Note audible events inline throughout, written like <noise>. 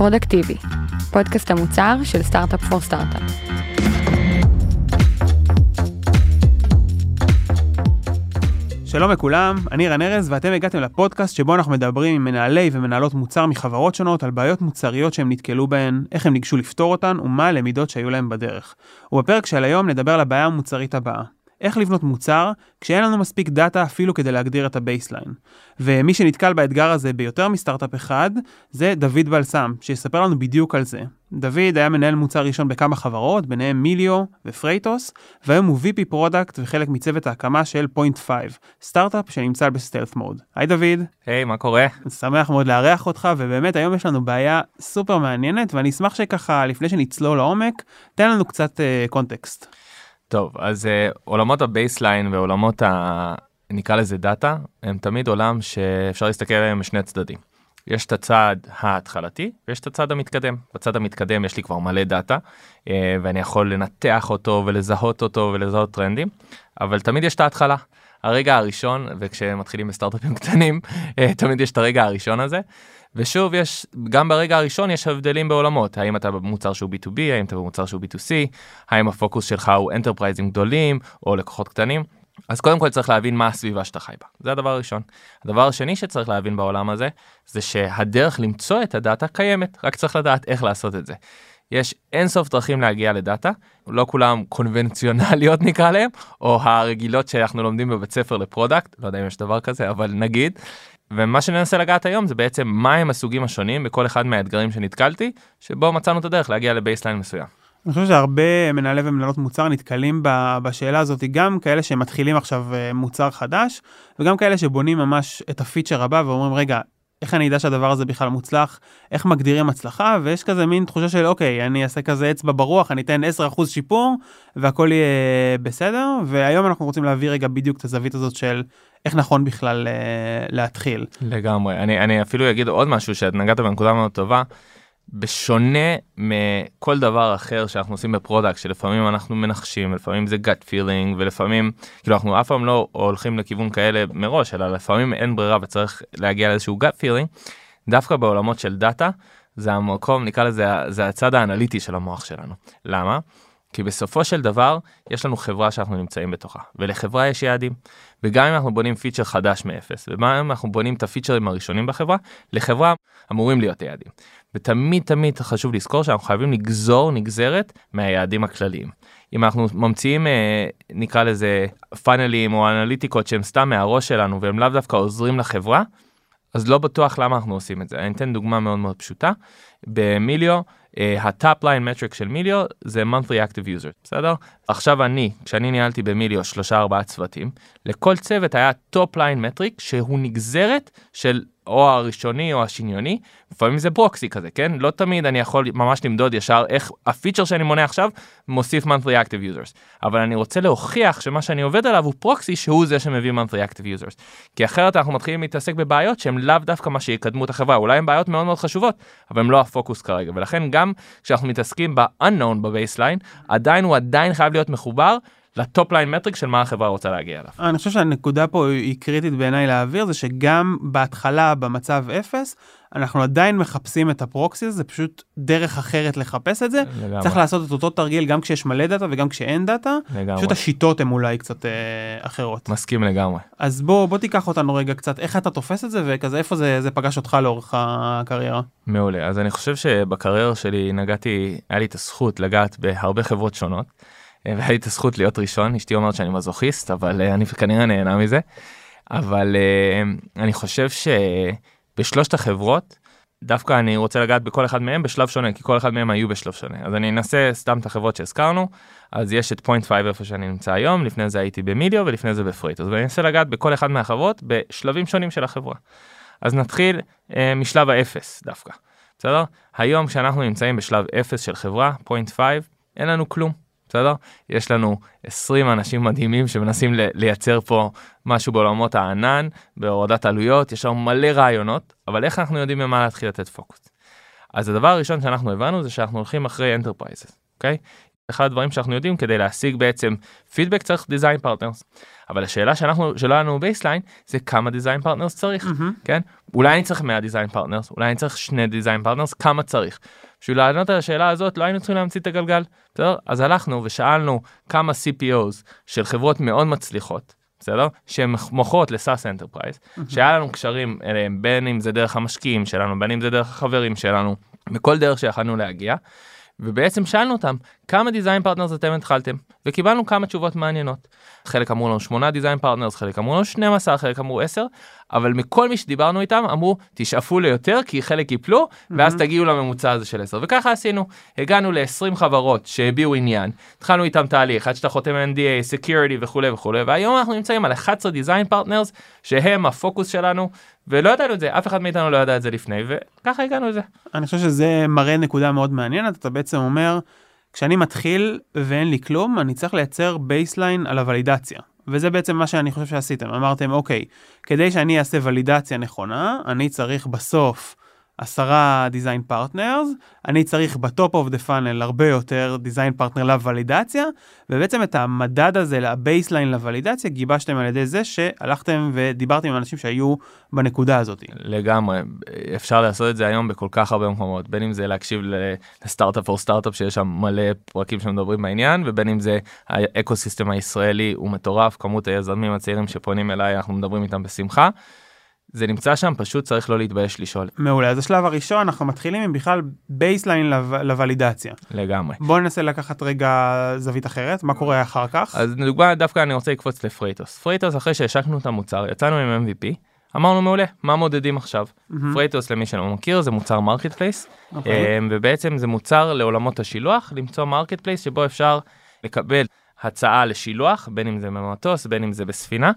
פרודקטיבי, פודקאסט המוצר של Startup for Startup. שלום לכולם, אני רן ארז ואתם הגעתם לפודקאסט שבו אנחנו מדברים עם מנהלי ומנהלות מוצר מחברות שונות על בעיות מוצריות שהם נתקלו בהן, איך הם ניגשו לפתור אותן ומה הלמידות שהיו להם בדרך. ובפרק של היום נדבר על הבעיה המוצרית הבאה, איך לבנות מוצר כשאין לנו מספיק דאטה אפילו כדי להגדיר את הבייסליין. ומי שנתקל באתגר הזה ביותר מסטארט-אפ אחד, זה דויד בלסם, שיספר לנו בדיוק על זה. דויד היה מנהל מוצר ראשון בכמה חברות, ביניהם מיליו ופרייטוס, והיום הוא VP product וחלק מצוות ההקמה של PointFive, סטארט-אפ שנמצא ב-stealth mode. היי דויד. היי, hey, מה קורה? שמח מאוד לארח אותך, ובאמת היום יש לנו בעיה סופר מעניינת, ואני אשמח שככה, לפני שנצלול לעומק, תן לנו קצת קונטקסט. טוב, אז אה, עולמות ה-baseline ועולמות ה... נקרא לזה דאטה, הם תמיד עולם שאפשר להסתכל עליהם משני צדדים. יש את הצד ההתחלתי ויש את הצד המתקדם. בצד המתקדם יש לי כבר מלא דאטה אה, ואני יכול לנתח אותו ולזהות אותו ולזהות טרנדים, אבל תמיד יש את ההתחלה. הרגע הראשון, וכשמתחילים בסטארט-אפים <laughs> קטנים, אה, תמיד יש את הרגע הראשון הזה. ושוב יש גם ברגע הראשון יש הבדלים בעולמות האם אתה במוצר שהוא B2B האם אתה במוצר שהוא B2C האם הפוקוס שלך הוא enterpriseים גדולים או לקוחות קטנים. אז קודם כל צריך להבין מה הסביבה שאתה חי בה זה הדבר הראשון. הדבר השני שצריך להבין בעולם הזה זה שהדרך למצוא את הדאטה קיימת רק צריך לדעת איך לעשות את זה. יש אינסוף דרכים להגיע לדאטה, לא כולם קונבנציונליות <laughs> נקרא להם, או הרגילות שאנחנו לומדים בבית ספר ל-product, לא יודע אם יש דבר כזה, אבל נגיד, ומה שננסה לגעת היום זה בעצם מהם הסוגים השונים בכל אחד מהאתגרים שנתקלתי, שבו מצאנו את הדרך להגיע לבייסליין מסוים. אני חושב שהרבה מנהלי ומנהלות מוצר נתקלים בשאלה הזאת, גם כאלה שמתחילים עכשיו אה, מוצר חדש, וגם כאלה שבונים ממש את הפיצ'ר הבא ואומרים, רגע, איך אני אדע שהדבר הזה בכלל מוצלח, איך מגדירים הצלחה, ויש כזה מין תחושה של אוקיי, אני אעשה כזה אצבע ברוח, אני אתן 10% שיפור, והכל יהיה בסדר, והיום אנחנו רוצים להביא רגע בדיוק את הזווית הזאת של איך נכון בכלל uh, להתחיל. לגמרי, אני, אני אפילו אגיד עוד משהו שאת נגעת בנקודה מאוד טובה. בשונה מכל דבר אחר שאנחנו עושים ב-product שלפעמים אנחנו מנחשים לפעמים זה gut feeling ולפעמים כאילו אנחנו אף פעם לא הולכים לכיוון כאלה מראש אלא לפעמים אין ברירה וצריך להגיע לאיזשהו gut feeling דווקא בעולמות של דאטה זה המקום נקרא לזה זה הצד האנליטי של המוח שלנו למה כי בסופו של דבר יש לנו חברה שאנחנו נמצאים בתוכה ולחברה יש יעדים וגם אם אנחנו בונים פיצ'ר חדש מאפס וגם אם אנחנו בונים את הפיצ'רים הראשונים בחברה לחברה אמורים להיות יעדים. ותמיד תמיד חשוב לזכור שאנחנו חייבים לגזור נגזרת מהיעדים הכלליים. אם אנחנו ממציאים אה, נקרא לזה funnelים או אנליטיקות שהם סתם מהראש שלנו והם לאו דווקא עוזרים לחברה אז לא בטוח למה אנחנו עושים את זה. אני אתן דוגמה מאוד מאוד פשוטה. במיליו ה-top line metric של מיליו זה monthly active user בסדר? עכשיו אני כשאני ניהלתי במיליו שלושה ארבעה צוותים לכל צוות היה top line metric שהוא נגזרת של או הראשוני או השניוני, לפעמים זה proxy כזה, כן? לא תמיד אני יכול ממש למדוד ישר איך הפיצ'ר שאני בונה עכשיו מוסיף monthly active users, אבל אני רוצה להוכיח שמה שאני עובד עליו הוא proxy שהוא זה שמביא monthly active users, כי אחרת אנחנו מתחילים להתעסק בבעיות שהן לאו דווקא מה שיקדמו את החברה, אולי הן בעיות מאוד מאוד חשובות, אבל הן לא הפוקוס כרגע, ולכן גם כשאנחנו מתעסקים ב-unknown ב-baseline, עדיין הוא עדיין חייב להיות מחובר ל-top line metric של מה החברה רוצה להגיע אליו. אני חושב שהנקודה פה היא קריטית בעיניי להעביר זה שגם בהתחלה במצב אפס אנחנו עדיין מחפשים את ה-proxy זה פשוט דרך אחרת לחפש את זה לגמרי. צריך לעשות את אותו תרגיל גם כשיש מלא דאטה וגם כשאין דאטה לגמרי. פשוט השיטות הן אולי קצת אה, אחרות מסכים לגמרי אז בוא בוא תיקח אותנו רגע קצת איך אתה תופס את זה וכזה איפה זה זה פגש אותך לאורך הקריירה. מעולה אז אני חושב שבקריירה שלי נגעתי היה לי את הזכות לגעת בהרבה חברות שונות. אה, והיה לי את הזכות להיות ראשון אשתי אומרת שאני מזוכיסט אבל אה, אני כנראה נהנה מזה. אבל אה, אני חושב שבשלושת החברות דווקא אני רוצה לגעת בכל אחד מהם בשלב שונה כי כל אחד מהם היו בשלב שונה. אז אני אנסה סתם את החברות שהזכרנו. אז יש את PointFive איפה שאני נמצא היום לפני זה הייתי במיליו ולפני זה בפרייט אז אני אנסה לגעת בכל אחד מהחברות בשלבים שונים של החברה. אז נתחיל אה, משלב האפס דווקא בסדר? היום כשאנחנו נמצאים בשלב אפס של חברה PointFive אין לנו כלום בסדר? יש לנו 20 אנשים מדהימים שמנסים לייצר פה משהו בעולמות הענן, בהורדת עלויות, יש לנו מלא רעיונות, אבל איך אנחנו יודעים במה להתחיל לתת פוקוס? אז הדבר הראשון שאנחנו הבנו זה שאנחנו הולכים אחרי enterprises, אוקיי? אחד הדברים שאנחנו יודעים כדי להשיג בעצם פידבק צריך design partners. אבל השאלה שאנחנו שלא היה לנו baseline זה כמה design partners צריך מהמם. כן אולי אני צריך 100 design partners אולי אני צריך שני design partners כמה צריך. בשביל לענות על השאלה הזאת לא היינו צריכים להמציא את הגלגל. בסדר? אז הלכנו ושאלנו כמה CPOs של חברות מאוד מצליחות בסדר? שהן מוכרות ל-SaaS enterprise שהיה לנו קשרים אליהם בין אם זה דרך המשקיעים שלנו בין אם זה דרך החברים שלנו בכל דרך שיכולנו להגיע. ובעצם שאלנו אותם כמה design partners אתם התחלתם? וקיבלנו כמה תשובות מעניינות. חלק אמרו לנו 8 design partners חלק אמרו לנו 12 חלק אמרו 10 אבל מכל מי שדיברנו איתם אמרו תשאפו ליותר כי חלק ייפלו ואז תגיעו לממוצע הזה של 10 וככה עשינו. הגענו ל-20 חברות שהביעו עניין. התחלנו איתם תהליך עד שאתה חותם NDA security וכולי וכולי והיום אנחנו נמצאים על 11 design partners שהם הפוקוס שלנו ולא ידענו את זה אף אחד מאיתנו לא ידע את זה לפני וככה הגענו לזה. אני חושב שזה מראה נקודה מאוד מעניינת, אתה בעצם אומר, כשאני מתחיל ואין לי כלום, אני צריך לייצר baseline על הוולידציה. וזה בעצם מה שאני חושב שעשיתם. אמרתם, אוקיי, כדי שאני אעשה ולידציה נכונה, אני צריך בסוף עשרה design partners, אני צריך ב top of the funnel הרבה יותר design partner לוולידציה, ובעצם את המדד הזה, ה baseline לוולידציה, גיבשתם על ידי זה שהלכתם ודיברתם עם אנשים שהיו בנקודה הזאת. לגמרי אפשר לעשות את זה היום בכל כך הרבה מקומות בין אם זה להקשיב ל Startup for Startup שיש שם מלא פרקים שמדברים בעניין ובין אם זה ה eco הישראלי הוא מטורף כמות היזמים הצעירים שפונים אליי אנחנו מדברים איתם בשמחה. זה נמצא שם פשוט צריך לא להתבייש לשאול מעולה, אז השלב הראשון, אנחנו מתחילים עם בכלל baseline לו- לוולידציה. לגמרי. בואו ננסה לקחת רגע זווית אחרת, מה קורה אחר כך? אז לדוגמה דווקא אני רוצה לקפוץ ל Freightos Freightos אחרי שהשקנו את המוצר יצאנו עם MVP אמרנו מעולה מה מודדים עכשיו מהמם, Freightos למי שלא מכיר זה מוצר marketplace. אמ, ובעצם זה מוצר לעולמות השילוח למצוא marketplace שבו אפשר לקבל הצעה לשילוח בין אם זה במטוס בין אם זה בספינה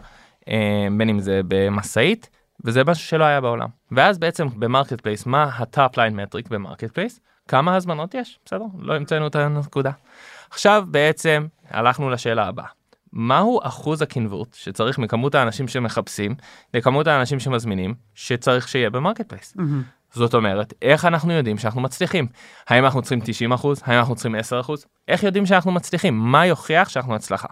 אמ, בין אם זה במשאית וזה משהו שלא היה בעולם ואז בעצם ב marketplace מה ה top line metric ב marketplace כמה הזמנות יש בסדר לא המצאנו את הנקודה. עכשיו בעצם הלכנו לשאלה הבאה. מהו אחוז ה convert שצריך מכמות האנשים שמחפשים לכמות האנשים שמזמינים שצריך שיהיה ב marketplace. מהמם. זאת אומרת, איך אנחנו יודעים שאנחנו מצליחים? האם אנחנו צריכים 90 אחוז? האם אנחנו צריכים 10 אחוז? איך יודעים שאנחנו מצליחים? מה יוכיח שאנחנו הצלחה?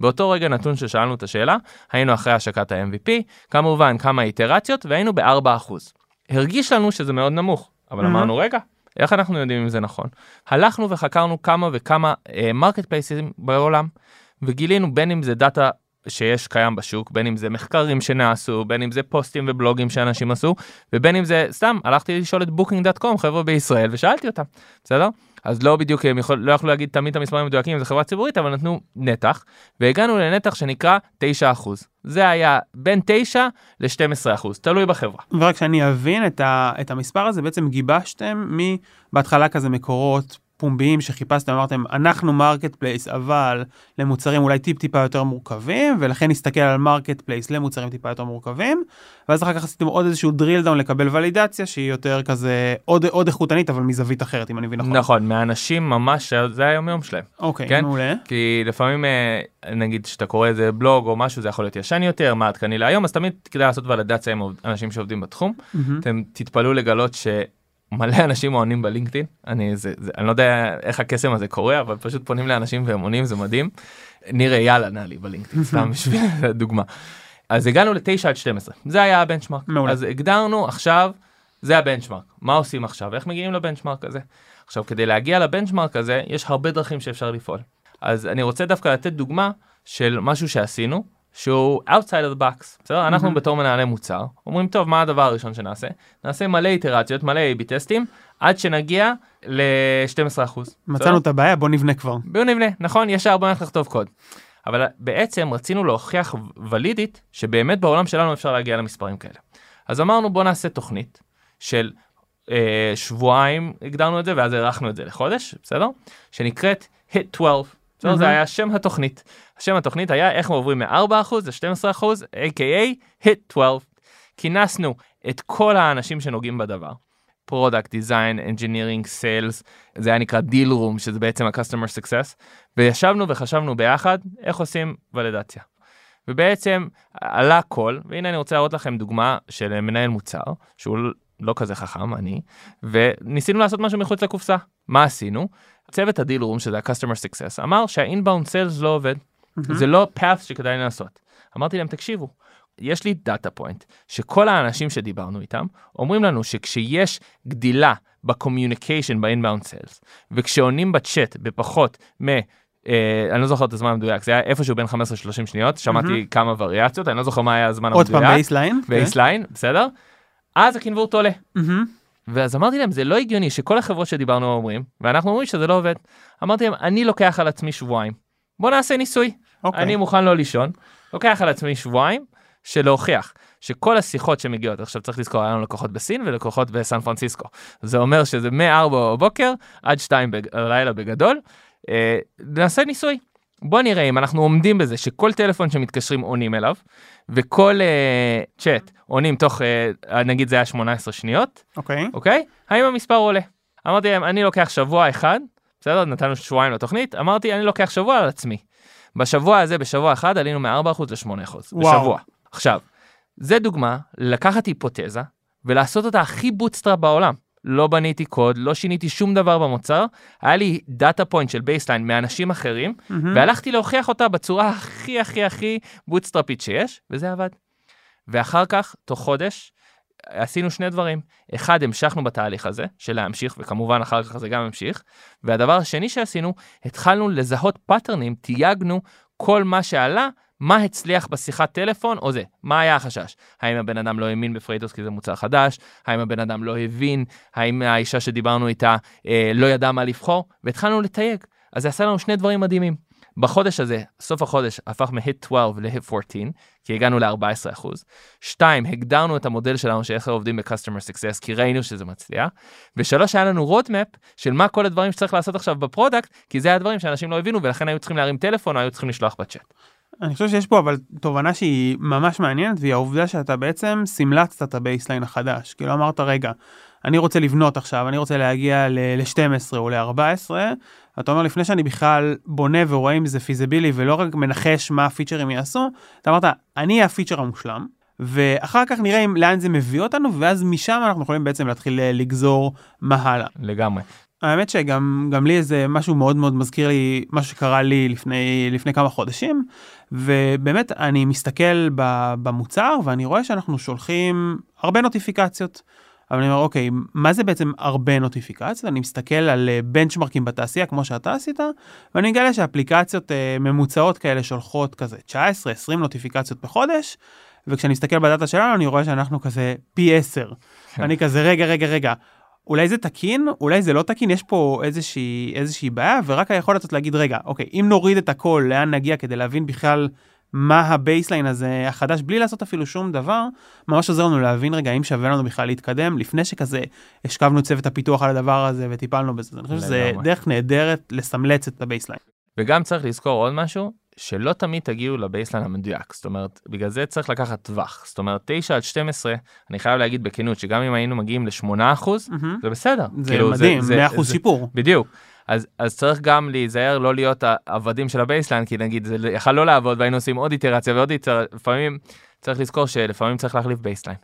באותו רגע נתון ששאלנו את השאלה, היינו אחרי השקת ה-MVP, כמובן כמה איטרציות, והיינו ב-4 אחוז. הרגיש לנו שזה מאוד נמוך, אבל. אמרנו, רגע, איך אנחנו יודעים אם זה נכון? הלכנו וחקרנו כמה וכמה market אה, פלייסים בעולם, וגילינו בין אם זה דאטה שיש קיים בשוק, בין אם זה מחקרים שנעשו, בין אם זה פוסטים ובלוגים שאנשים עשו, ובין אם זה סתם הלכתי לשאול את Booking.com חבר'ה בישראל ושאלתי אותם בסדר? אז לא בדיוק הם יכול, לא יכלו להגיד תמיד את המספרים המדויקים זה חברה ציבורית אבל נתנו נתח והגענו לנתח שנקרא 9 זה היה בין 9 ל-12 תלוי בחברה. ורק שאני אבין את, ה, את המספר הזה, בעצם גיבשתם מבהתחלה כזה מקורות פומביים שחיפשתם, אמרתם, אנחנו marketplace, אבל למוצרים אולי טיפ טיפה יותר מורכבים, ולכן נסתכל על marketplace למוצרים טיפה יותר מורכבים, ואז אחר כך עשיתם עוד איזשהו drill down לקבל ולידציה שהיא יותר כזה עוד, עוד איכותנית, אבל מזווית אחרת, אם אני מבין נכון. נכון מאנשים ממש זה היום יום שלהם אוקיי, כן? מעולה. כי לפעמים אה, נגיד שאתה קורא איזה בלוג או משהו זה יכול להיות ישן יותר מה עדכני להיום אז תמיד כדאי לעשות ולידציה עם אנשים שעובדים בתחום מהמם. אתם תתפלאו לגלות שמלא אנשים עונים בלינקדאין אני זה, זה אני לא יודע איך הקסם הזה קורה אבל פשוט פונים לאנשים והם עונים זה מדהים. ניר אייל ענה לי בלינקדאין <laughs> סתם בשביל דוגמה. אז הגענו ל-9 עד 12 זה היה הבנצ'מארק מעולה. אז הגדרנו עכשיו זה הבנצ'מארק מה עושים עכשיו איך מגיעים לבנצ'מארק הזה. עכשיו כדי להגיע לבנצ'מארק הזה יש הרבה דרכים שאפשר לפעול. אז אני רוצה דווקא לתת דוגמה של משהו שעשינו שהוא outside of the box בסדר אנחנו מהמם. בתור מנהלי מוצר אומרים טוב מה הדבר הראשון שנעשה נעשה מלא איטרציות מלא A/B טסטים עד שנגיע ל-12 אחוז. מצאנו את הבעיה, בוא נבנה כבר. בואו נבנה נכון ישר בוא נלך לכתוב קוד. אבל בעצם רצינו להוכיח ולידית שבאמת בעולם שלנו אפשר להגיע למספרים כאלה. אז אמרנו בוא נעשה תוכנית של אה, שבועיים הגדרנו את זה ואז הארכנו את זה לחודש בסדר שנקראת hit 12 בסדר? מהמם. זה היה שם התוכנית. שם התוכנית היה איך עוברים מ-4% ל-12% a.k.a hit 12. כינסנו את כל האנשים שנוגעים בדבר. product, design, engineering, sales, זה היה נקרא deal room שזה בעצם ה-customer success, וישבנו וחשבנו ביחד איך עושים ולידציה. ובעצם עלה קול, והנה אני רוצה להראות לכם דוגמה של מנהל מוצר, שהוא לא כזה חכם, אני, וניסינו לעשות משהו מחוץ לקופסה. מה עשינו? צוות ה deal room, שזה ה-customer success, אמר שה-inbound sales לא עובד. זה לא path שכדאי לעשות. אמרתי להם, תקשיבו, יש לי data point, שכל האנשים שדיברנו איתם אומרים לנו שכשיש גדילה ב communication ב-inbound sales, וכשעונים בצ'אט בפחות מ... אה, אני לא זוכר את הזמן המדויק, זה היה איפשהו בין 15-30 שניות, שמעתי כמה וריאציות, אני לא זוכר מה היה הזמן עוד המדויק. פעם baseline. baseline, בסדר? אז ה convert עולה. ואז אמרתי להם, זה לא הגיוני שכל החברות שדיברנו אומרים, ואנחנו אומרים שזה לא עובד. אמרתי להם, אני לוקח על עצמי שבועיים. בוא נעשה ניסוי. אוקיי. אני מוכן לא לישון, לוקח על עצמי שבועיים של להוכיח שכל השיחות שמגיעות, עכשיו צריך לזכור, היה לנו לקוחות בסין ולקוחות בסן פרנסיסקו. זה אומר שזה מ-4 בבוקר עד 2 בלילה בגדול. אה, נעשה ניסוי. בוא נראה אם אנחנו עומדים בזה שכל טלפון שמתקשרים עונים אליו, וכל אה, צ'אט עונים תוך, אה, נגיד זה היה 18 שניות, אוקיי. אוקיי? האם המספר עולה? אמרתי להם, אני לוקח שבוע אחד, בסדר? נתנו שבועיים לתוכנית, אמרתי, אני לוקח שבוע על עצמי. בשבוע הזה, בשבוע אחד, עלינו מ-4% ל-8%. וואו. בשבוע. עכשיו, זה דוגמה לקחת היפותזה ולעשות אותה הכי bootstrap בעולם. לא בניתי קוד, לא שיניתי שום דבר במוצר, היה לי data point של baseline מאנשים אחרים, והלכתי להוכיח אותה בצורה הכי הכי הכי בוטסטראפית שיש, וזה עבד. ואחר כך, תוך חודש, עשינו שני דברים. אחד, המשכנו בתהליך הזה, של להמשיך, וכמובן אחר כך זה גם המשיך. והדבר השני שעשינו, התחלנו לזהות פאטרנים, תייגנו כל מה שעלה, מה הצליח בשיחת טלפון או זה, מה היה החשש? האם הבן אדם לא האמין ב Freightos כי זה מוצר חדש? האם הבן אדם לא הבין? האם האישה שדיברנו איתה אה, לא ידעה מה לבחור? והתחלנו לתייג. אז זה עשה לנו שני דברים מדהימים. בחודש הזה, סוף החודש, הפך מ-hit 12 ל-hit 14, כי הגענו ל-14%. שתיים, הגדרנו את המודל שלנו של איך עובדים ב-customer success, כי ראינו שזה מצליח. ושלוש, היה לנו roadmap של מה כל הדברים שצריך לעשות עכשיו ב product, כי זה הדברים שאנשים לא הבינו, ולכן היו צריכים להרים טלפון או היו צריכים לשלוח בצ'אט. אני חושב שיש פה אבל תובנה שהיא ממש מעניינת והיא העובדה שאתה בעצם סמלצת את ה baseline החדש. כאילו אמרת רגע, אני רוצה לבנות עכשיו, אני רוצה להגיע ל-12 או ל-14, אתה אומר לפני שאני בכלל בונה ורואה אם זה פיזיבילי ולא רק מנחש מה הפיצ'רים יעשו, אתה אמרת אני אהיה הפיצ'ר המושלם. ואחר כך נראה אם לאן זה מביא אותנו ואז משם אנחנו יכולים בעצם להתחיל אה, לגזור מה הלאה. לגמרי. האמת שגם גם לי איזה משהו מאוד מאוד מזכיר לי משהו שקרה לי לפני לפני כמה חודשים ובאמת אני מסתכל במוצר ואני רואה שאנחנו שולחים הרבה נוטיפיקציות. אבל אני אומר אוקיי מה זה בעצם הרבה נוטיפיקציות אני מסתכל על אה, בנצ'מרקים בתעשייה כמו שאתה עשית ואני מגלה שאפליקציות אה, ממוצעות כאלה שולחות כזה 19 20 נוטיפיקציות בחודש וכשאני מסתכל בדאטה שלנו אני רואה שאנחנו כזה פי 10. אני כזה רגע רגע רגע אולי זה תקין, אולי זה לא תקין, יש פה איזושהי, איזושהי בעיה, ורק היכולת הזאת להגיד, רגע, אוקיי, אם נוריד את הכל, לאן נגיע כדי להבין בכלל מה ה baseline הזה החדש, בלי לעשות אפילו שום דבר, ממש עוזר לנו להבין רגע אם שווה לנו בכלל להתקדם, לפני שכזה השכבנו צוות הפיתוח על הדבר הזה וטיפלנו בזה. אני חושב שזה. דרך נהדרת לסמלץ את ה baseline. וגם צריך לזכור עוד משהו, שלא תמיד תגיעו ל baseline המדויק. זאת אומרת, בגלל זה צריך לקחת טווח. זאת אומרת, 9 עד 12, אני חייב להגיד בכנות, שגם אם היינו מגיעים ל-8%, זה בסדר. זה כאילו, מדהים, 100% זה- שיפור. בדיוק. אז, אז צריך גם להיזהר לא להיות העבדים של ה baseline, כי נגיד זה יכל לא לעבוד והיינו עושים עוד איטרציה ועוד איטרציה, לפעמים צריך לזכור שלפעמים צריך להחליף baseline.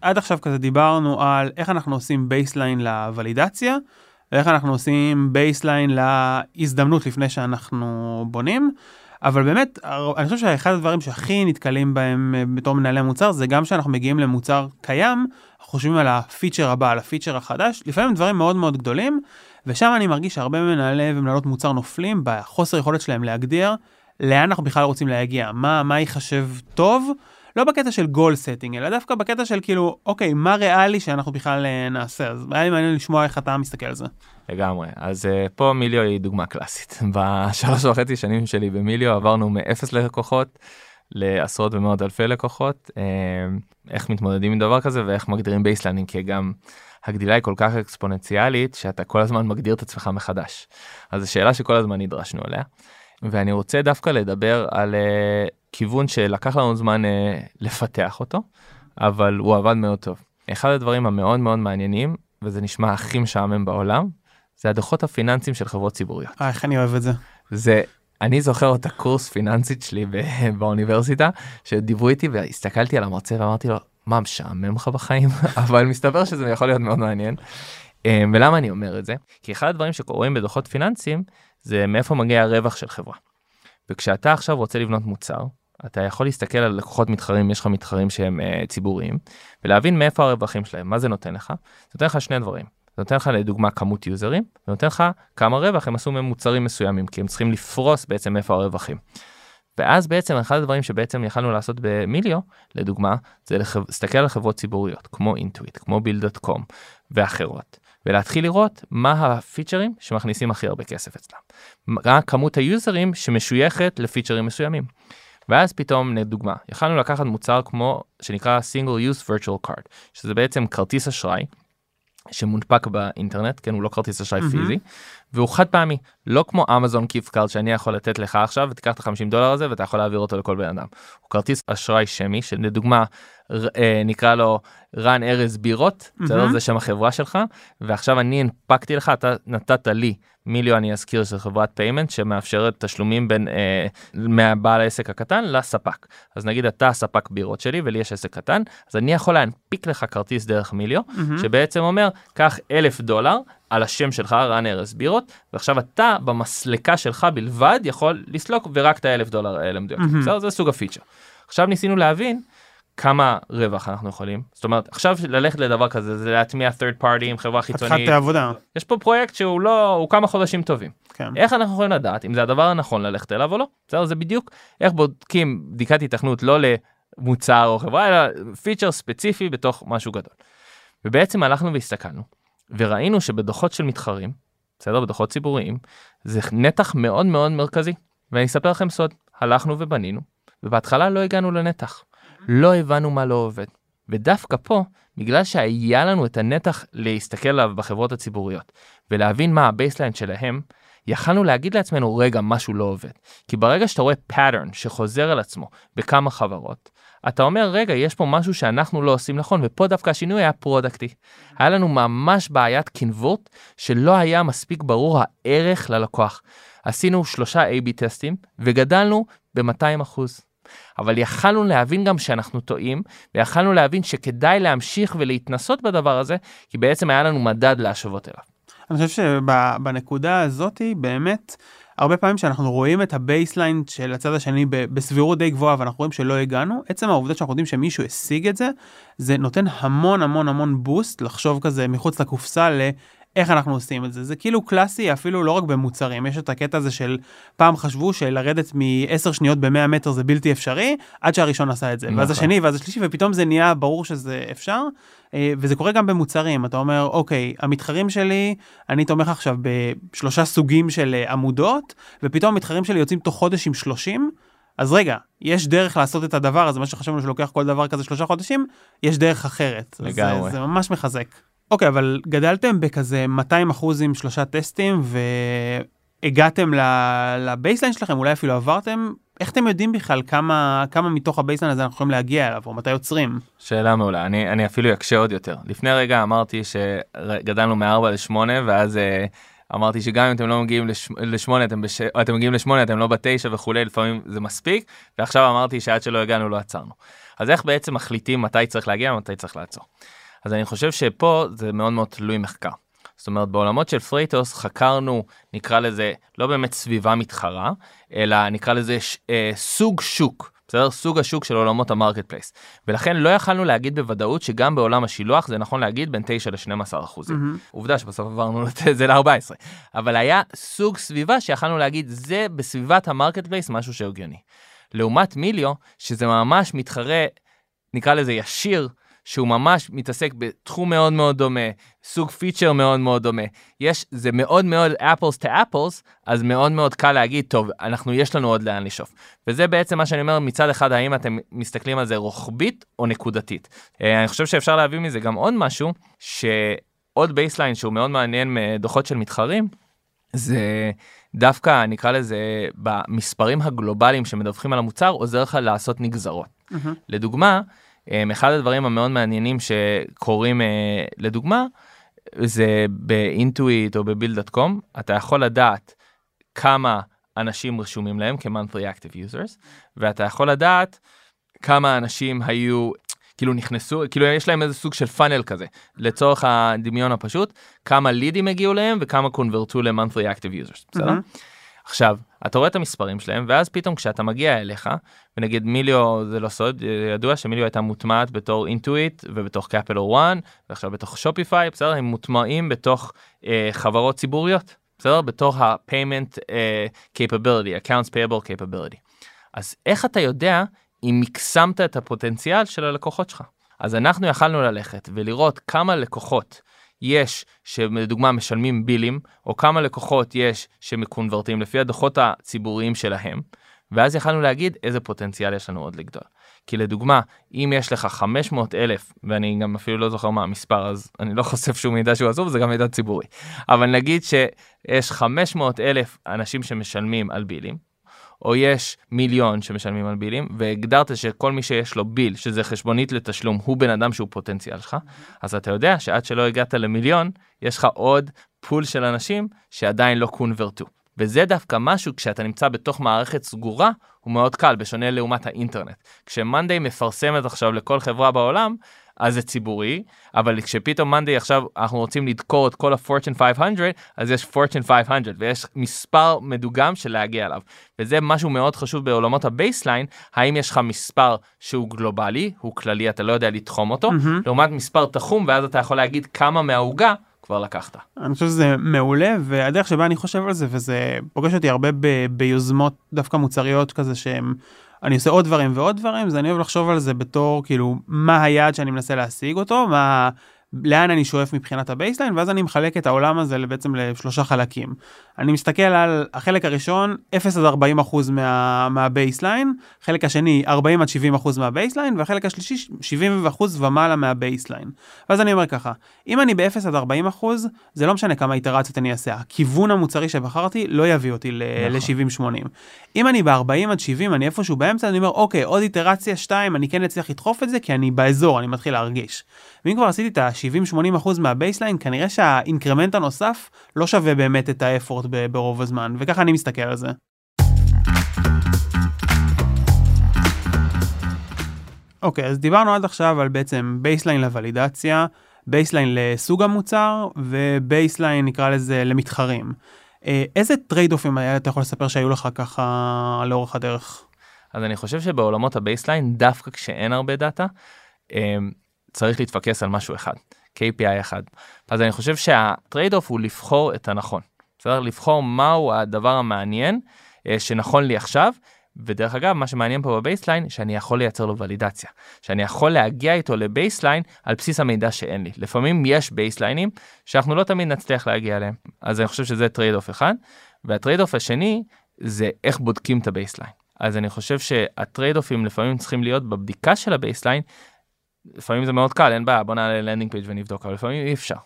עד עכשיו כזה דיברנו על איך אנחנו עושים baseline לוולידציה, ואיך אנחנו עושים baseline להזדמנות לפני שאנחנו בונים. אבל באמת, אני חושב שאחד הדברים שהכי נתקלים בהם אה, בתור מנהלי מוצר, זה גם שאנחנו מגיעים למוצר קיים, אנחנו חושבים על הפיצ'ר הבא, על הפיצ'ר החדש, לפעמים דברים מאוד מאוד גדולים, ושם אני מרגיש שהרבה מנהלי ומנהלות מוצר נופלים בחוסר יכולת שלהם להגדיר לאן אנחנו בכלל רוצים להגיע, מה, מה ייחשב טוב, לא בקטע של goal setting, אלא דווקא בקטע של כאילו, אוקיי, מה ריאלי שאנחנו בכלל אה, נעשה, אז היה לי מעניין לשמוע איך אתה מסתכל על זה. לגמרי. אז uh, פה מיליו היא דוגמה קלאסית. <laughs> בשלוש וחצי שנים שלי במיליו עברנו מאפס לקוחות לעשרות ומאות אלפי לקוחות. Uh, איך מתמודדים עם דבר כזה ואיך מגדירים baseline ים, כי גם הגדילה היא כל כך אקספוננציאלית שאתה כל הזמן מגדיר את עצמך מחדש. אז זו שאלה שכל הזמן נדרשנו אליה. ואני רוצה דווקא לדבר על כיוון שלקח לנו זמן uh, לפתח אותו, אבל הוא עבד מאוד טוב. אחד הדברים המאוד מאוד מעניינים, וזה נשמע הכי משעמם בעולם, זה הדוחות הפיננסיים של חברות ציבוריות. אה, איך אני אוהב את זה. זה אני זוכר את הקורס פיננסית שלי <laughs> באוניברסיטה שדיברו איתי והסתכלתי על המרצה ואמרתי לו מה משעמם לך בחיים <laughs> אבל מסתבר שזה יכול להיות מאוד מעניין. אה, ולמה אני אומר את זה? כי אחד הדברים שקורים בדוחות פיננסיים זה מאיפה מגיע הרווח של חברה. וכשאתה עכשיו רוצה לבנות מוצר אתה יכול להסתכל על לקוחות מתחרים יש לך מתחרים שהם uh, ציבוריים ולהבין מאיפה הרווחים שלהם מה זה נותן לך. זה נותן לך שני דברים. זה נותן לך לדוגמה כמות יוזרים זה נותן לך כמה רווח הם עשו ממוצרים מסוימים כי הם צריכים לפרוס בעצם איפה הרווחים. ואז בעצם אחד הדברים שבעצם יכלנו לעשות במיליו לדוגמה זה להסתכל על חברות ציבוריות כמו אינטואיט כמו ביל.קום ואחרות ולהתחיל לראות מה הפיצ'רים שמכניסים הכי הרבה כסף אצלם. מה כמות היוזרים שמשויכת לפיצ'רים מסוימים. ואז פתאום לדוגמה יכלנו לקחת מוצר כמו שנקרא single use virtual card שזה בעצם כרטיס אשראי שמונפק באינטרנט כן הוא לא כרטיס אשראי mm-hmm. פיזי והוא חד פעמי לא כמו אמזון gift card שאני יכול לתת לך עכשיו ותיקח את ה-50 דולר הזה ואתה יכול להעביר אותו לכל בן אדם. הוא כרטיס אשראי שמי שלדוגמה נקרא לו רן ארז בירות mm-hmm. זה שם החברה שלך ועכשיו אני הנפקתי לך אתה נתת לי מיליו אני אזכיר של חברת payment שמאפשרת תשלומים בין אה, מהבעל העסק הקטן לספק אז נגיד אתה הספק בירות שלי ולי יש עסק קטן אז אני יכול להנפיק לך כרטיס דרך מיליו mm-hmm. שבעצם אומר קח אלף דולר על השם שלך רן ארז בירות ועכשיו אתה במסלקה שלך בלבד יכול לסלוק ורק את האלף דולר האלה מדויק mm-hmm. זה סוג הפיצ'ר. עכשיו ניסינו להבין כמה רווח אנחנו יכולים? זאת אומרת עכשיו ללכת לדבר כזה זה להטמיע third party עם חברה חיצונית. העבודה יש פה פרויקט שהוא לא הוא כמה חודשים טובים. כן. איך אנחנו יכולים לדעת אם זה הדבר הנכון ללכת אליו או לא? בסדר זה בדיוק איך בודקים בדיקת התכנות לא למוצר או חברה אלא פיצ'ר ספציפי בתוך משהו גדול. ובעצם הלכנו והסתכלנו וראינו שבדוחות של מתחרים בסדר? בדוחות ציבוריים זה נתח מאוד מאוד מרכזי. ואני אספר לכם סוד הלכנו ובנינו ובהתחלה לא הגענו לנתח. לא הבנו מה לא עובד. ודווקא פה, בגלל שהיה לנו את הנתח להסתכל עליו בחברות הציבוריות ולהבין מה ה baseline שלהם, יכלנו להגיד לעצמנו רגע משהו לא עובד. כי ברגע שאתה רואה pattern שחוזר על עצמו בכמה חברות, אתה אומר רגע יש פה משהו שאנחנו לא עושים נכון ופה דווקא השינוי היה פרודקטי. היה לנו ממש בעיית קנבורט שלא היה מספיק ברור הערך ללקוח. עשינו שלושה A-B טסטים וגדלנו ב-200 אחוז. אבל יכלנו להבין גם שאנחנו טועים, ויכלנו להבין שכדאי להמשיך ולהתנסות בדבר הזה, כי בעצם היה לנו מדד להשוות אליו. אני חושב שבנקודה הזאתי באמת, הרבה פעמים שאנחנו רואים את ה baseline של הצד השני בסבירות די גבוהה ואנחנו רואים שלא הגענו, עצם העובדה שאנחנו יודעים שמישהו השיג את זה, זה נותן המון המון המון בוסט לחשוב כזה מחוץ לקופסה ל... איך אנחנו עושים את זה זה כאילו קלאסי אפילו לא רק במוצרים יש את הקטע הזה של פעם חשבו שלרדת מ-10 שניות ב-100 מטר זה בלתי אפשרי עד שהראשון עשה את זה נכון. ואז השני ואז השלישי ופתאום זה נהיה ברור שזה אפשר אה, וזה קורה גם במוצרים אתה אומר אוקיי המתחרים שלי אני תומך עכשיו בשלושה סוגים של אה, עמודות ופתאום המתחרים שלי יוצאים תוך חודש עם 30. אז רגע, יש דרך לעשות את הדבר הזה, מה שחשבנו שלוקח כל דבר כזה שלושה חודשים, יש דרך אחרת. לגמרי. זה, זה ממש מחזק. אוקיי, אבל גדלתם בכזה 200 אחוז עם שלושה טסטים והגעתם ל baseline שלכם, אולי אפילו עברתם, איך אתם יודעים בכלל כמה, כמה מתוך ה baseline הזה אנחנו יכולים להגיע אליו, או מתי עוצרים? שאלה מעולה, אני, אני אפילו אקשה עוד יותר. לפני רגע אמרתי שגדלנו מ-4 ל-8, ואז... אה, אמרתי שגם אם אתם לא מגיעים לשמונה אתם, בש... אתם מגיעים לשמונה אתם לא בתשע וכולי לפעמים זה מספיק ועכשיו אמרתי שעד שלא הגענו לא עצרנו. אז איך בעצם מחליטים מתי צריך להגיע ומתי צריך לעצור. אז אני חושב שפה זה מאוד מאוד תלוי מחקר. זאת אומרת בעולמות של פרייטוס חקרנו נקרא לזה לא באמת סביבה מתחרה אלא נקרא לזה ש, אה, סוג שוק. בסדר? סוג השוק של עולמות ה marketplace. ולכן לא יכלנו להגיד בוודאות שגם בעולם השילוח זה נכון להגיד בין 9 ל-12 אחוזים. Mm-hmm. עובדה שבסוף עברנו <laughs> את זה ל-14. אבל היה סוג סביבה שיכלנו להגיד זה בסביבת ה marketplace משהו שהגיוני. לעומת מיליו שזה ממש מתחרה נקרא לזה ישיר שהוא ממש מתעסק בתחום מאוד מאוד דומה, סוג פיצ'ר מאוד מאוד דומה. יש, זה מאוד מאוד apples to apples, אז מאוד מאוד קל להגיד, טוב, אנחנו, יש לנו עוד לאן לשאוף. וזה בעצם מה שאני אומר, מצד אחד, האם אתם מסתכלים על זה רוחבית או נקודתית. אה, אני חושב שאפשר להביא מזה גם עוד משהו, שעוד baseline שהוא מאוד מעניין מדוחות של מתחרים, זה דווקא נקרא לזה במספרים הגלובליים שמדווחים על המוצר עוזר לך לעשות נגזרות. Mm-hmm. לדוגמה, אחד הדברים המאוד מעניינים שקורים אה, לדוגמה זה באינטואיט או ב Bill.com אתה יכול לדעת כמה אנשים רשומים להם כ-monthly active users, ואתה יכול לדעת כמה אנשים היו, כאילו נכנסו, כאילו יש להם איזה סוג של פאנל כזה, לצורך הדמיון הפשוט, כמה לידים הגיעו להם וכמה קונברטו ל-monthly active users, בסדר? מהמם. עכשיו, אתה רואה את המספרים שלהם, ואז פתאום כשאתה מגיע אליך, ונגיד מיליו, זה לא סוד, ידוע שמיליו הייתה מוטמעת בתור אינטואיט ובתוך קפיטל 1, ועכשיו בתוך שופיפיי, בסדר? הם מוטמעים בתוך אה, חברות ציבוריות, בסדר? בתוך ה-payment אה, capability, accounts payable capability. אז איך אתה יודע אם מקסמת את הפוטנציאל של הלקוחות שלך? אז אנחנו יכלנו ללכת ולראות כמה לקוחות יש שלדוגמה משלמים בילים, או כמה לקוחות יש שמקונברטים לפי הדוחות הציבוריים שלהם, ואז יכלנו להגיד איזה פוטנציאל יש לנו עוד לגדול. כי לדוגמה, אם יש לך 500 אלף, ואני גם אפילו לא זוכר מה המספר, אז אני לא <laughs> חושף שום מידע שהוא עזוב, זה גם מידע ציבורי. אבל נגיד שיש 500 אלף אנשים שמשלמים על בילים, או יש מיליון שמשלמים על בילים, והגדרת שכל מי שיש לו ביל, שזה חשבונית לתשלום, הוא בן אדם שהוא פוטנציאל שלך, אז אתה יודע שעד שלא הגעת למיליון, יש לך עוד פול של אנשים שעדיין לא קונברטו. וזה דווקא משהו כשאתה נמצא בתוך מערכת סגורה, הוא מאוד קל, בשונה לעומת האינטרנט. כשמאנדיי מפרסמת עכשיו לכל חברה בעולם, אז זה ציבורי, אבל כשפתאום מאנדיי עכשיו אנחנו רוצים לדקור את כל ה-Fortune 500, אז יש Fortune 500 ויש מספר מדוגם של להגיע אליו. וזה משהו מאוד חשוב בעולמות ה baseline, האם יש לך מספר שהוא גלובלי, הוא כללי, אתה לא יודע לתחום אותו, מהמם. לעומת מספר תחום, ואז אתה יכול להגיד כמה מהעוגה כבר לקחת. אני חושב שזה מעולה, והדרך שבה אני חושב על זה, וזה פוגש אותי הרבה ב- ביוזמות דווקא מוצריות כזה שהם, אני עושה עוד דברים ועוד דברים, אז אני אוהב לחשוב על זה בתור, כאילו, מה היעד שאני מנסה להשיג אותו, מה, לאן אני שואף מבחינת ה baseline, ואז אני מחלק את העולם הזה בעצם לשלושה חלקים. אני מסתכל על החלק הראשון, 0 עד 40 אחוז מה, מה baseline, חלק השני, 40 עד 70 אחוז מה baseline, והחלק השלישי, 70 אחוז ומעלה מה baseline. ואז אני אומר ככה, אם אני ב-0 עד 40 אחוז, זה לא משנה כמה איטרציות אני אעשה, הכיוון המוצרי שבחרתי לא יביא אותי נכון. ל-70-80. אם אני ב-40 עד 70, אני איפשהו באמצע, אני אומר, אוקיי, עוד איטרציה 2, אני כן אצליח לדחוף את זה, כי אני באזור, אני מתחיל להרגיש. ואם כבר עשיתי את ה-70-80 אחוז מה baseline, כנראה שה increment הנוסף לא שווה באמת את ה effort ברוב הזמן, וככה אני מסתכל על זה. אוקיי, אז דיברנו עד עכשיו על בעצם baseline לוולידציה, baseline לסוג המוצר, ו baseline נקרא לזה למתחרים. אה, איזה טרייד אופים היה אתה יכול לספר שהיו לך ככה לאורך הדרך? אז אני חושב שבעולמות ה baseline, דווקא כשאין הרבה דאטה, צריך להתפקס על משהו אחד, KPI אחד. אז אני חושב שה trade-off הוא לבחור את הנכון. בסדר? לבחור מהו הדבר המעניין אה, שנכון לי עכשיו, ודרך אגב, מה שמעניין פה ב baseline, שאני יכול לייצר לו ולידציה. שאני יכול להגיע איתו ל baseline על בסיס המידע שאין לי. לפעמים יש בייסליינים שאנחנו לא תמיד נצליח להגיע אליהם. אז אני חושב שזה trade-off אחד. וה trade-off השני זה איך בודקים את ה baseline. אז אני חושב שהטרייד אופים לפעמים צריכים להיות בבדיקה של ה baseline. לפעמים זה מאוד קל, אין בעיה, בוא נעלה landing page ונבדוק, אבל לפעמים אי אפשר.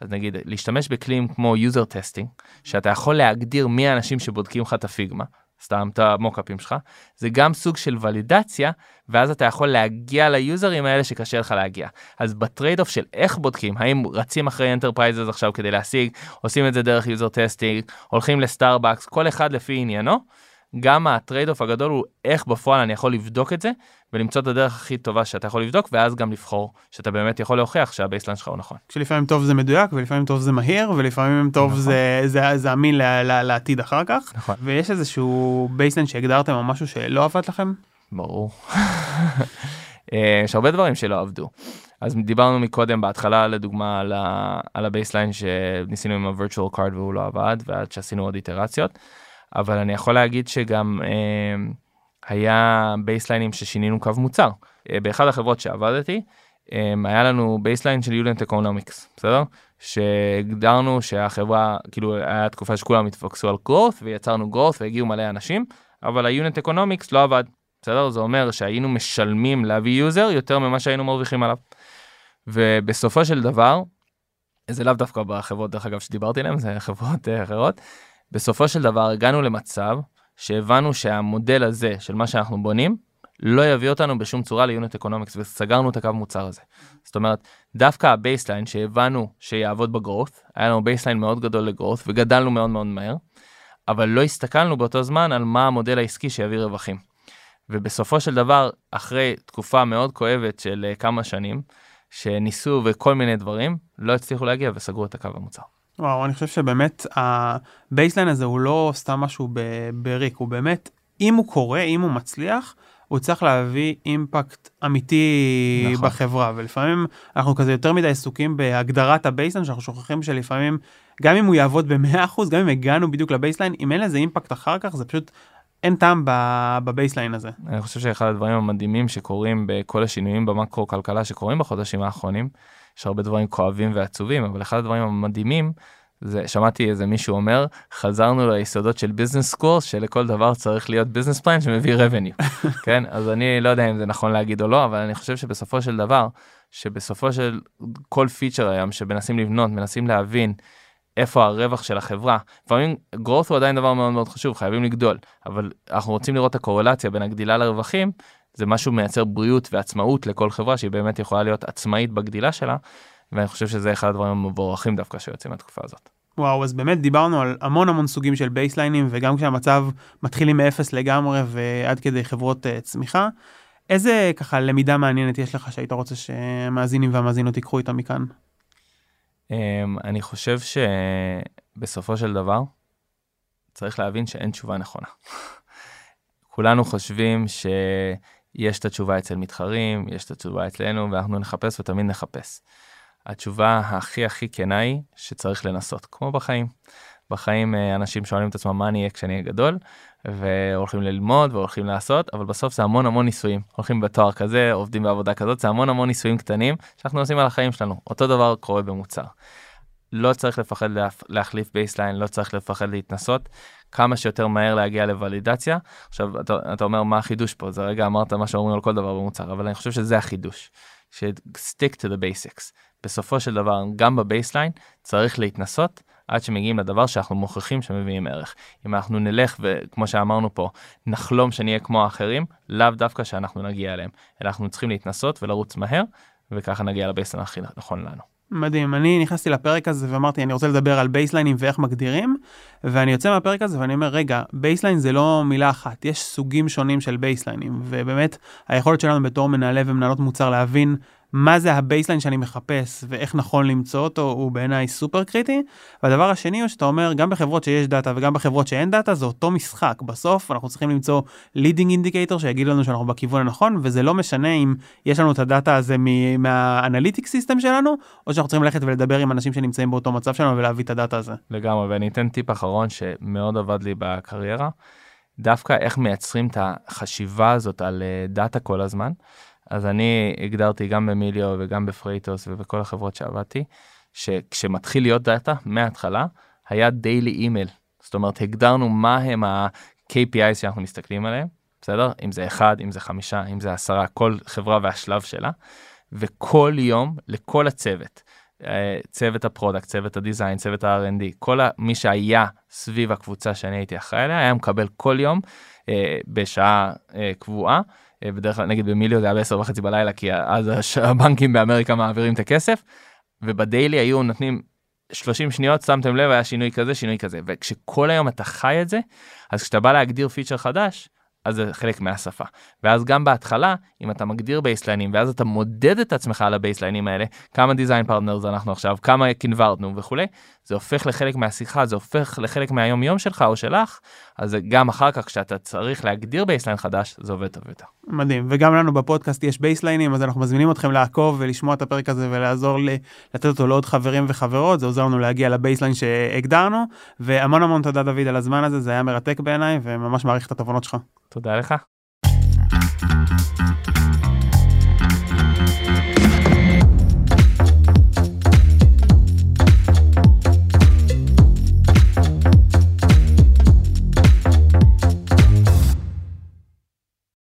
אז נגיד, להשתמש בכלים כמו user testing, שאתה יכול להגדיר מי האנשים שבודקים לך את הפיגמה, סתם את המוקאפים שלך, זה גם סוג של ולידציה, ואז אתה יכול להגיע ליוזרים האלה שקשה לך להגיע. אז ב trade-off של איך בודקים, האם רצים אחרי enterprises עכשיו כדי להשיג, עושים את זה דרך user testing, הולכים לסטארבקס, כל אחד לפי עניינו, גם ה trade-off הגדול הוא איך בפועל אני יכול לבדוק את זה, ולמצוא את הדרך הכי טובה שאתה יכול לבדוק, ואז גם לבחור שאתה באמת יכול להוכיח שה baseline שלך הוא נכון. כשלפעמים טוב זה מדויק, ולפעמים טוב זה מהיר, ולפעמים טוב נכון. זה, זה, זה אמין ל, ל, לעתיד אחר כך. נכון. ויש איזשהו baseline שהגדרתם או משהו שלא עבד לכם? ברור. <laughs> אה, יש הרבה דברים שלא עבדו. אז דיברנו מקודם בהתחלה לדוגמה על, ה, על ה baseline שניסינו עם ה-virtual card והוא לא עבד ועד שעשינו עוד איטרציות. אבל אני יכול להגיד שגם אה, היה בייסליינים ששינינו קו מוצר. אה, באחד החברות שעבדתי אה, היה לנו baseline של unit economics בסדר שהגדרנו שהחברה כאילו היה תקופה שכולם התפקסו על growth ויצרנו growth והגיעו מלא אנשים אבל ה unit economics לא עבד. בסדר זה אומר שהיינו משלמים להביא user יותר ממה שהיינו מרוויחים עליו. ובסופו של דבר זה לאו דווקא בחברות דרך אגב שדיברתי עליהן זה חברות אה, אחרות. בסופו של דבר הגענו למצב שהבנו שהמודל הזה של מה שאנחנו בונים לא יביא אותנו בשום צורה ל unit economics וסגרנו את הקו מוצר הזה. זאת אומרת דווקא ה baseline שהבנו שיעבוד ב growth היה לנו baseline מאוד גדול ל growth וגדלנו מאוד מאוד מהר. אבל לא הסתכלנו באותו זמן על מה המודל העסקי שיביא רווחים. ובסופו של דבר, אחרי תקופה מאוד כואבת של uh, כמה שנים, שניסו וכל מיני דברים, לא הצליחו להגיע וסגרו את הקו המוצר. וואו, אני חושב שבאמת ה baseline הזה הוא לא סתם משהו בריק, הוא באמת, אם הוא קורה, אם הוא מצליח, הוא צריך להביא אימפקט אמיתי נכון. בחברה, ולפעמים אנחנו כזה יותר מדי עסוקים בהגדרת ה baseline, שאנחנו שוכחים שלפעמים, גם אם הוא יעבוד ב-100%, גם אם הגענו בדיוק ל baseline, אם אין לזה אימפקט אחר כך, זה פשוט אין טעם ב baseline הזה. אני חושב שאחד הדברים המדהימים שקורים בכל השינויים במקרו כלכלה שקורים בחודשים האחרונים, יש הרבה דברים כואבים ועצובים, אבל אחד הדברים המדהימים, זה שמעתי איזה מישהו אומר חזרנו ליסודות של business course שלכל דבר צריך להיות business plan שמביא revenue. <laughs> כן? אז אני לא יודע אם זה נכון להגיד או לא אבל אני חושב שבסופו של דבר שבסופו של כל פיצ'ר היום שמנסים לבנות מנסים להבין איפה הרווח של החברה. לפעמים growth הוא עדיין דבר מאוד מאוד חשוב, חייבים לגדול, אבל אנחנו רוצים לראות את הקורלציה בין הגדילה לרווחים, זה משהו מייצר בריאות ועצמאות לכל חברה שהיא באמת יכולה להיות עצמאית בגדילה שלה, ואני חושב שזה אחד הדברים המבורכים דווקא שיוצאים מהתקופה הזאת. וואו, אז באמת דיברנו על המון המון סוגים של בייסליינים, וגם כשהמצב מתחילים מאפס לגמרי ועד כדי חברות uh, צמיחה. איזה ככה למידה מעניינת יש לך שהיית רוצה שמאזינים והמאזינות ייקחו איתם מכאן? Um, אני חושב שבסופו של דבר צריך להבין שאין תשובה נכונה. כולנו חושבים שיש את התשובה אצל מתחרים, יש את התשובה אצלנו ואנחנו נחפש ותמיד נחפש. התשובה הכי הכי כנה היא שצריך לנסות, כמו בחיים. בחיים אה, אנשים שואלים את עצמם מה אני אהיה כשאני אהיה גדול, והולכים ללמוד והולכים לעשות, אבל בסוף זה המון המון ניסויים. הולכים בתואר כזה, עובדים בעבודה כזאת, זה המון המון ניסויים קטנים שאנחנו עושים על החיים שלנו. אותו דבר קורה במוצר. לא צריך לפחד להחליף baseline, לא צריך לפחד להתנסות, כמה שיותר מהר להגיע לוולידציה. עכשיו, אתה, אתה אומר מה החידוש פה, זה רגע אמרת מה שאומרים על כל דבר במוצר, אבל אני חושב שזה החידוש. ש- stick to the basics. בסופו של דבר, גם ב baseline צריך להתנסות עד שמגיעים לדבר שאנחנו מוכיחים שמביאים ערך. אם אנחנו נלך וכמו שאמרנו פה, נחלום שנהיה כמו האחרים, לאו דווקא שאנחנו נגיע אליהם, אלא אנחנו צריכים להתנסות ולרוץ מהר, וככה נגיע ל baseline הכי נכון לנו. מדהים, אני נכנסתי לפרק הזה ואמרתי אני רוצה לדבר על בייסליינים ואיך מגדירים, ואני יוצא מהפרק הזה ואני אומר רגע, baseline זה לא מילה אחת, יש סוגים שונים של בייסליינים, ובאמת היכולת שלנו בתור מנהלי ומנהלות מוצר להבין מה זה ה baseline שאני מחפש ואיך נכון למצוא אותו הוא בעיניי סופר קריטי. והדבר השני הוא שאתה אומר גם בחברות שיש דאטה וגם בחברות שאין דאטה זה אותו משחק בסוף אנחנו צריכים למצוא leading indicator שיגיד לנו שאנחנו בכיוון הנכון וזה לא משנה אם יש לנו את הדאטה הזה מה analytics system שלנו או שאנחנו צריכים ללכת ולדבר עם אנשים שנמצאים באותו מצב שלנו ולהביא את הדאטה הזה. לגמרי ואני אתן טיפ אחרון שמאוד עבד לי בקריירה דווקא איך מייצרים את החשיבה הזאת על אה, דאטה כל הזמן. אז אני הגדרתי גם במיליו וגם בפרייטוס ובכל החברות שעבדתי, שכשמתחיל להיות דאטה מההתחלה, היה daily email. זאת אומרת, הגדרנו מה הם ה-KPI שאנחנו מסתכלים עליהם, בסדר? אם זה אחד, אם זה חמישה, אם זה עשרה, כל חברה והשלב שלה, וכל יום לכל הצוות, אה, צוות ה product, צוות ה design, צוות ה-R&D, כל מי שהיה סביב הקבוצה שאני הייתי אחראי עליה, היה מקבל כל יום אה, בשעה אה, קבועה בדרך כלל נגיד במיליו זה היה ב-10 וחצי בלילה כי אז הבנקים באמריקה מעבירים את הכסף וב daily היו נותנים 30 שניות שמתם לב היה שינוי כזה שינוי כזה וכשכל היום אתה חי את זה אז כשאתה בא להגדיר פיצ'ר חדש אז זה חלק מהשפה. ואז גם בהתחלה, אם אתה מגדיר בייסליינים, ואז אתה מודד את עצמך על הבייסליינים האלה, כמה design partners אנחנו עכשיו, כמה קונברטנו וכולי, זה הופך לחלק מהשיחה, זה הופך לחלק מהיום יום שלך או שלך, אז גם אחר כך כשאתה צריך להגדיר baseline חדש, זה עובד טוב יותר. מדהים, וגם לנו בפודקאסט יש בייסליינים, אז אנחנו מזמינים אתכם לעקוב ולשמוע את הפרק הזה ולעזור לי לתת אותו לעוד חברים וחברות, זה עוזר לנו להגיע ל baseline שהגדרנו, והמון המון תודה דוד על הזמן הזה, זה היה מרתק בעיניי, וממש מעריך את התובנות שלך. תודה לך.